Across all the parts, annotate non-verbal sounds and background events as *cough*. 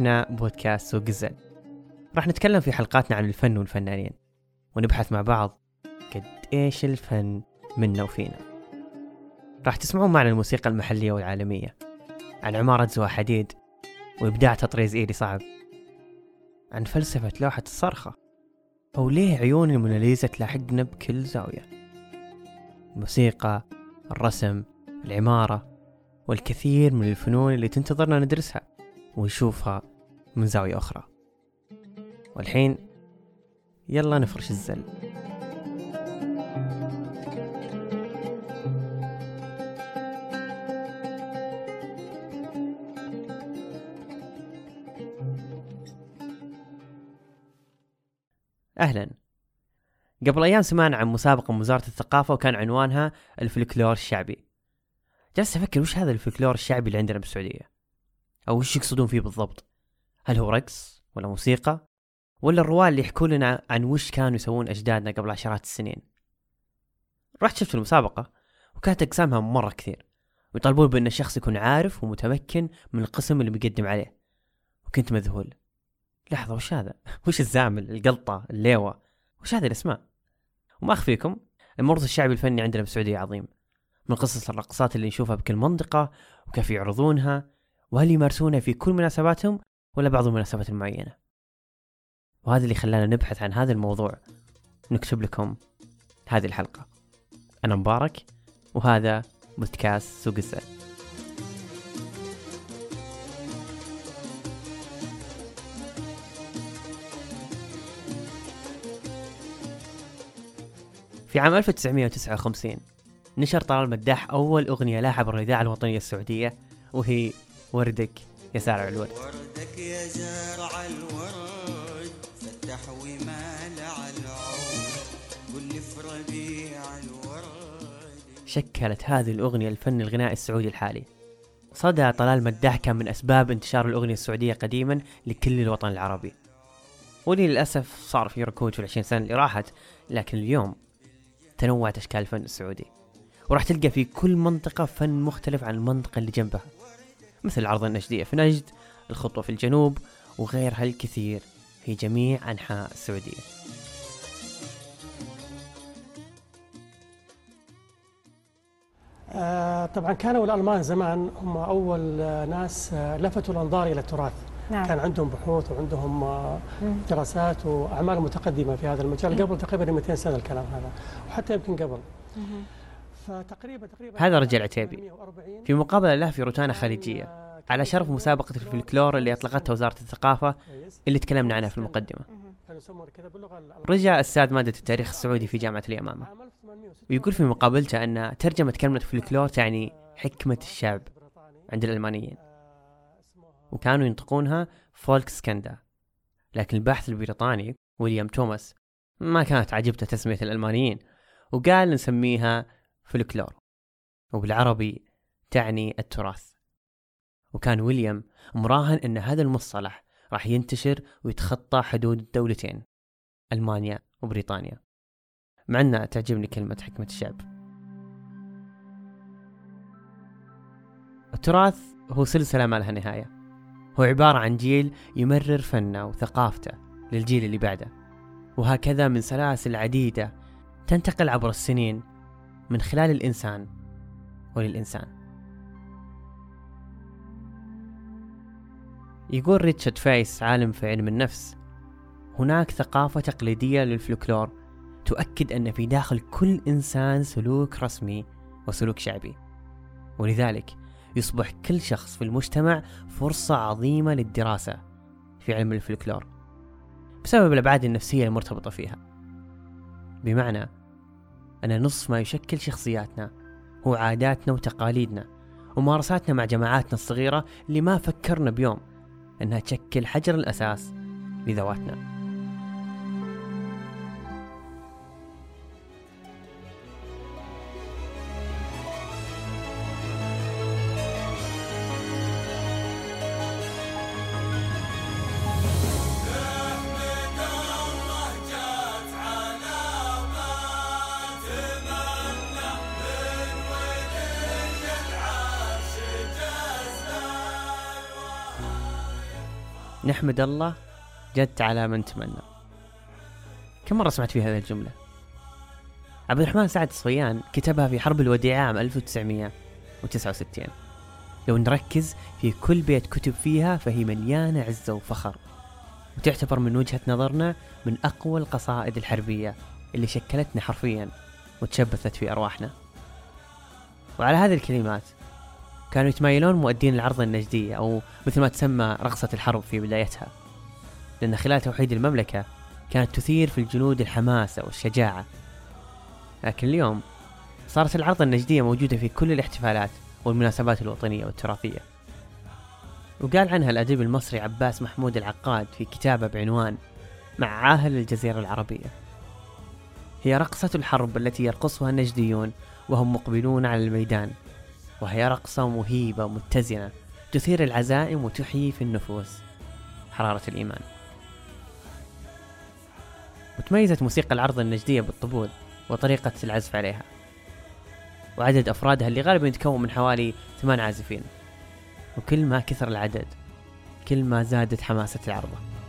إحنا بودكاست سوق الزل راح نتكلم في حلقاتنا عن الفن والفنانين ونبحث مع بعض قد إيش الفن منا وفينا. راح تسمعون معنا الموسيقى المحلية والعالمية عن عمارة زوا حديد وإبداع تطريز إيدي صعب عن فلسفة لوحة الصرخة أو ليه عيون الموناليزا تلاحقنا بكل زاوية. الموسيقى الرسم العمارة والكثير من الفنون اللي تنتظرنا ندرسها ونشوفها من زاوية أخرى. والحين يلا نفرش الزل. أهلا. قبل أيام سمعنا عن مسابقة من وزارة الثقافة وكان عنوانها الفلكلور الشعبي. جالس أفكر وش هذا الفلكلور الشعبي اللي عندنا بالسعودية؟ أو وش يقصدون فيه بالضبط؟ هل هو رقص ولا موسيقى ولا الرواة اللي يحكوا لنا عن وش كانوا يسوون أجدادنا قبل عشرات السنين رحت شفت المسابقة وكانت أقسامها مرة كثير ويطالبون بأن الشخص يكون عارف ومتمكن من القسم اللي بيقدم عليه وكنت مذهول لحظة وش هذا؟ *laughs* وش الزامل؟ القلطة؟ الليوة؟ وش هذه الأسماء؟ وما أخفيكم الموروث الشعبي الفني عندنا بالسعودية عظيم من قصص الرقصات اللي نشوفها بكل منطقة وكيف يعرضونها وهل يمارسونها في كل مناسباتهم ولا بعض المناسبات المعينة. وهذا اللي خلانا نبحث عن هذا الموضوع. نكتب لكم هذه الحلقة. أنا مبارك وهذا بودكاست سوق الزل في عام 1959 نشر طلال مداح أول أغنية لها عبر الإذاعة الوطنية السعودية وهي وردك يا سارع الورد يا زارع الورد فتح ومال على ربيع الورد. شكلت هذه الأغنية الفن الغنائي السعودي الحالي. صدى طلال مداح كان من أسباب انتشار الأغنية السعودية قديما لكل الوطن العربي. وللأسف صار في ركود في العشرين سنة اللي راحت لكن اليوم تنوعت أشكال الفن السعودي. وراح تلقى في كل منطقة فن مختلف عن المنطقة اللي جنبها. مثل العرض النجدية في نجد الخطوة في الجنوب وغيرها الكثير في جميع أنحاء السعودية. آه، طبعا كانوا الالمان زمان هم أول آه، ناس آه، لفتوا الأنظار إلى التراث. نعم. كان عندهم بحوث وعندهم. دراسات وأعمال متقدمة في هذا المجال قبل تقريبا 200 سنة الكلام هذا وحتى يمكن قبل. فتقريبا تقريبا هذا رجل عتيبي. 140 في مقابلة له في روتانا آه، على شرف مسابقة الفلكلور اللي أطلقتها وزارة الثقافة. اللي تكلمنا عنها في المقدمة. رجع أستاذ مادة التاريخ السعودي في جامعة اليمامة عام 1806 ويقول في مقابلته أن ترجمة كلمة فلكلور تعني حكمة الشعب عند الألمانيين وكانوا ينطقونها فولك سكندا لكن الباحث البريطاني ويليام توماس ما كانت عجبته تسمية الألمانيين وقال نسميها فلكلور وبالعربي تعني التراث وكان ويليام مراهن أن هذا المصطلح راح ينتشر ويتخطى حدود الدولتين ألمانيا وبريطانيا. مع أنها تعجبني كلمة حكمة الشعب. التراث هو سلسلة ما لها نهاية. هو عبارة عن جيل يمرر فنه وثقافته للجيل اللي بعده. وهكذا من سلاسل عديدة تنتقل عبر السنين من خلال الإنسان وللإنسان. يقول ريتشارد فايس عالم في علم النفس. هناك ثقافة تقليدية للفلكلور تؤكد أن في داخل كل إنسان سلوك رسمي وسلوك شعبي. ولذلك يصبح كل شخص في المجتمع فرصة عظيمة للدراسة في علم الفلكلور بسبب الأبعاد النفسية المرتبطة فيها. بمعنى أن نصف ما يشكل شخصياتنا هو عاداتنا وتقاليدنا وممارساتنا مع جماعاتنا الصغيرة اللي ما فكرنا بيوم. أنها تشكل حجر الأساس لذواتنا. نحمد الله جت على من تمنى. كم مرة سمعت في هذه الجملة؟ عبد الرحمن سعد صفيان كتبها في حرب الوديعة عام 1969 لو نركز في كل بيت كتب فيها فهي مليانة عزة وفخر وتعتبر من وجهة نظرنا من أقوى القصائد الحربية اللي شكلتنا حرفيا وتشبثت في أرواحنا. وعلى هذه الكلمات كانوا يتمايلون مؤدين العرض النجدية أو مثل ما تسمى رقصة الحرب في بدايتها. لأن خلال توحيد المملكة كانت تثير في الجنود الحماسة والشجاعة لكن اليوم صارت العرض النجدية موجودة في كل الاحتفالات والمناسبات الوطنية والتراثية. وقال عنها الأديب المصري عباس محمود العقاد في كتابه بعنوان مع عاهل الجزيرة العربية. هي رقصة الحرب التي يرقصها النجديون وهم مقبلون على الميدان. وهي رقصة مهيبة متزنة تثير العزائم وتحيي في النفوس. حرارة الإيمان. وتميزت موسيقى العرض النجدية بالطبول وطريقة العزف عليها. وعدد أفرادها اللي غالبا يتكون من حوالي ثمان عازفين. وكل ما كثر العدد كل ما زادت حماسة العرضة.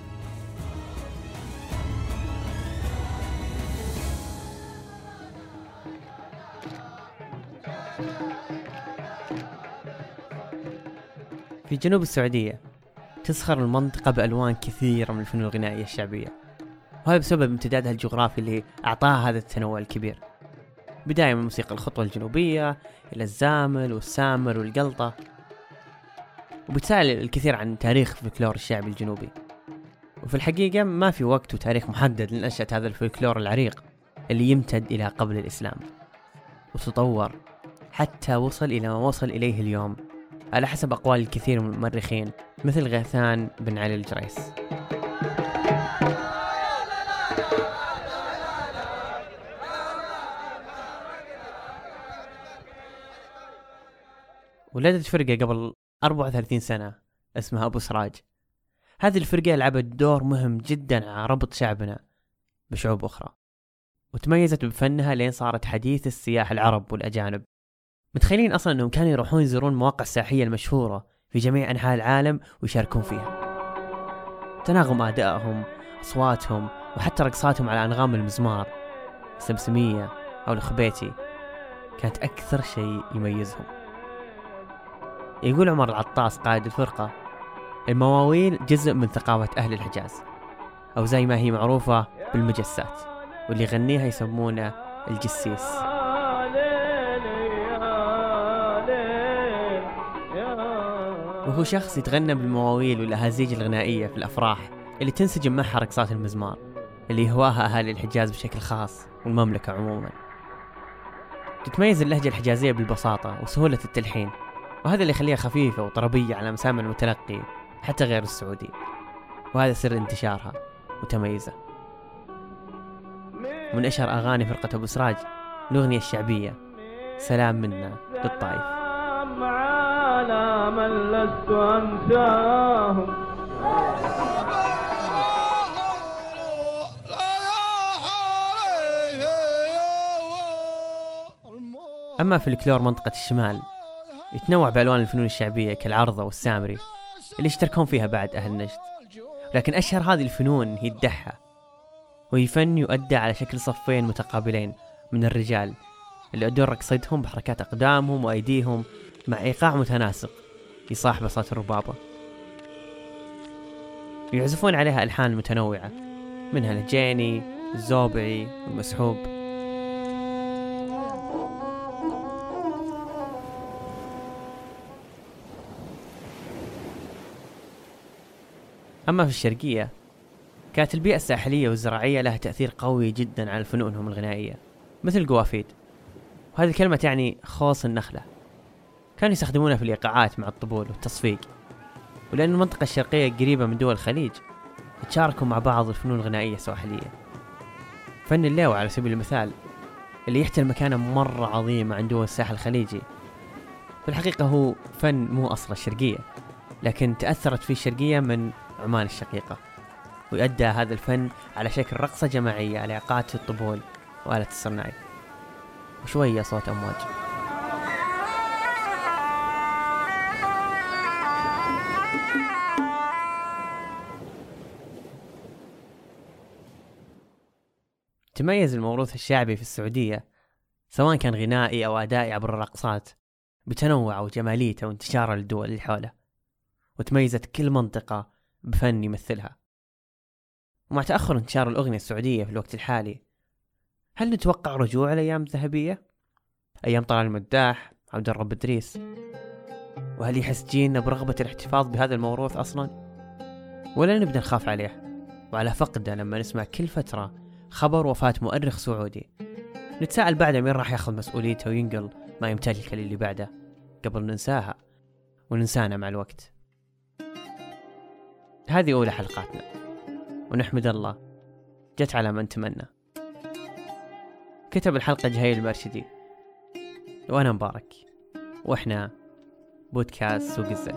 في جنوب السعودية تزخر المنطقة بألوان كثيرة من الفنون الغنائية الشعبية. وهذا بسبب امتدادها الجغرافي اللي أعطاها هذا التنوع الكبير. بداية من موسيقى الخطوة الجنوبية إلى الزامل والسامر والقلطة. وبتسأل الكثير عن تاريخ الفلكلور الشعبي الجنوبي. وفي الحقيقة ما في وقت وتاريخ محدد لنشأة هذا الفلكلور العريق اللي يمتد إلى قبل الإسلام. وتطور حتى وصل إلى ما وصل إليه اليوم. على حسب أقوال الكثير من المؤرخين مثل غيثان بن علي الجريس. ولدت فرقة قبل 34 سنة اسمها أبو سراج. هذه الفرقة لعبت دور مهم جدا على ربط شعبنا بشعوب أخرى وتميزت بفنها لين صارت حديث السياح العرب والأجانب. متخيلين أصلا أنهم كانوا يروحون يزورون المواقع السياحية المشهورة في جميع أنحاء العالم ويشاركون فيها. تناغم أدائهم أصواتهم وحتى رقصاتهم على أنغام المزمار السمسمية أو الخبيتي كانت أكثر شيء يميزهم. يقول عمر العطاس قائد الفرقة المواويل جزء من ثقافة أهل الحجاز أو زي ما هي معروفة بالمجسات واللي يغنيها يسمونه الجسيس. وهو شخص يتغنى بالمواويل والأهازيج الغنائية في الأفراح اللي تنسجم معها رقصات المزمار اللي يهواها أهالي الحجاز بشكل خاص والمملكة عموما. تتميز اللهجة الحجازية بالبساطة وسهولة التلحين وهذا اللي يخليها خفيفة وطربية على مسامع المتلقي حتى غير السعودي. وهذا سر انتشارها وتميزها من أشهر أغاني فرقة أبو سراج الأغنية الشعبية سلام منا للطائف على من لست أنساهم. أما في الكلور منطقة الشمال يتنوع بألوان الفنون الشعبية كالعرضة والسامري اللي يشتركون فيها بعد أهل نجد. لكن أشهر هذه الفنون هي الدحة وهي فن يؤدى على شكل صفين متقابلين من الرجال اللي يؤدون رقصتهم بحركات أقدامهم وأيديهم مع إيقاع متناسق يصاحب صوت الربابة يعزفون عليها ألحان متنوعة منها الجيني الزوبعي والمسحوب أما في الشرقية كانت البيئة الساحلية والزراعية لها تأثير قوي جدا على فنونهم الغنائية مثل القوافيد. وهذه الكلمة تعني خوص النخلة. كانوا يستخدمونها في الإيقاعات مع الطبول والتصفيق ولأن المنطقة الشرقية قريبة من دول الخليج يتشاركوا مع بعض الفنون الغنائية السواحلية. فن الليوة على سبيل المثال اللي يحتل مكانة مرة عظيمة عند دول الساحل الخليجي. في الحقيقة هو فن مو أصله الشرقية لكن تأثرت فيه الشرقية من عمان الشقيقة ويؤدى هذا الفن على شكل رقصة جماعية على إيقاعات الطبول وآلة الصرناي وشوية صوت أمواج. يتميز الموروث الشعبي في السعودية سواء كان غنائي أو أدائي عبر الرقصات بتنوع وجماليته وانتشاره للدول اللي حوله وتميزت كل منطقة بفن يمثلها ومع تأخر انتشار الأغنية السعودية في الوقت الحالي هل نتوقع رجوع الأيام الذهبية؟ أيام طلال المداح عبد الرب إدريس وهل يحس جيلنا برغبة الاحتفاظ بهذا الموروث أصلا؟ ولا نبدأ نخاف عليه وعلى فقده لما نسمع كل فترة خبر وفاة مؤرخ سعودي. نتساءل بعدها مين راح ياخذ مسؤوليته وينقل ما يمتلكه للي بعده قبل ننساها وننسانا مع الوقت. هذه أولى حلقاتنا. ونحمد الله. جت على من تمنى. كتب الحلقة جهيل المرشدي. وأنا مبارك. وإحنا بودكاست سوق الزين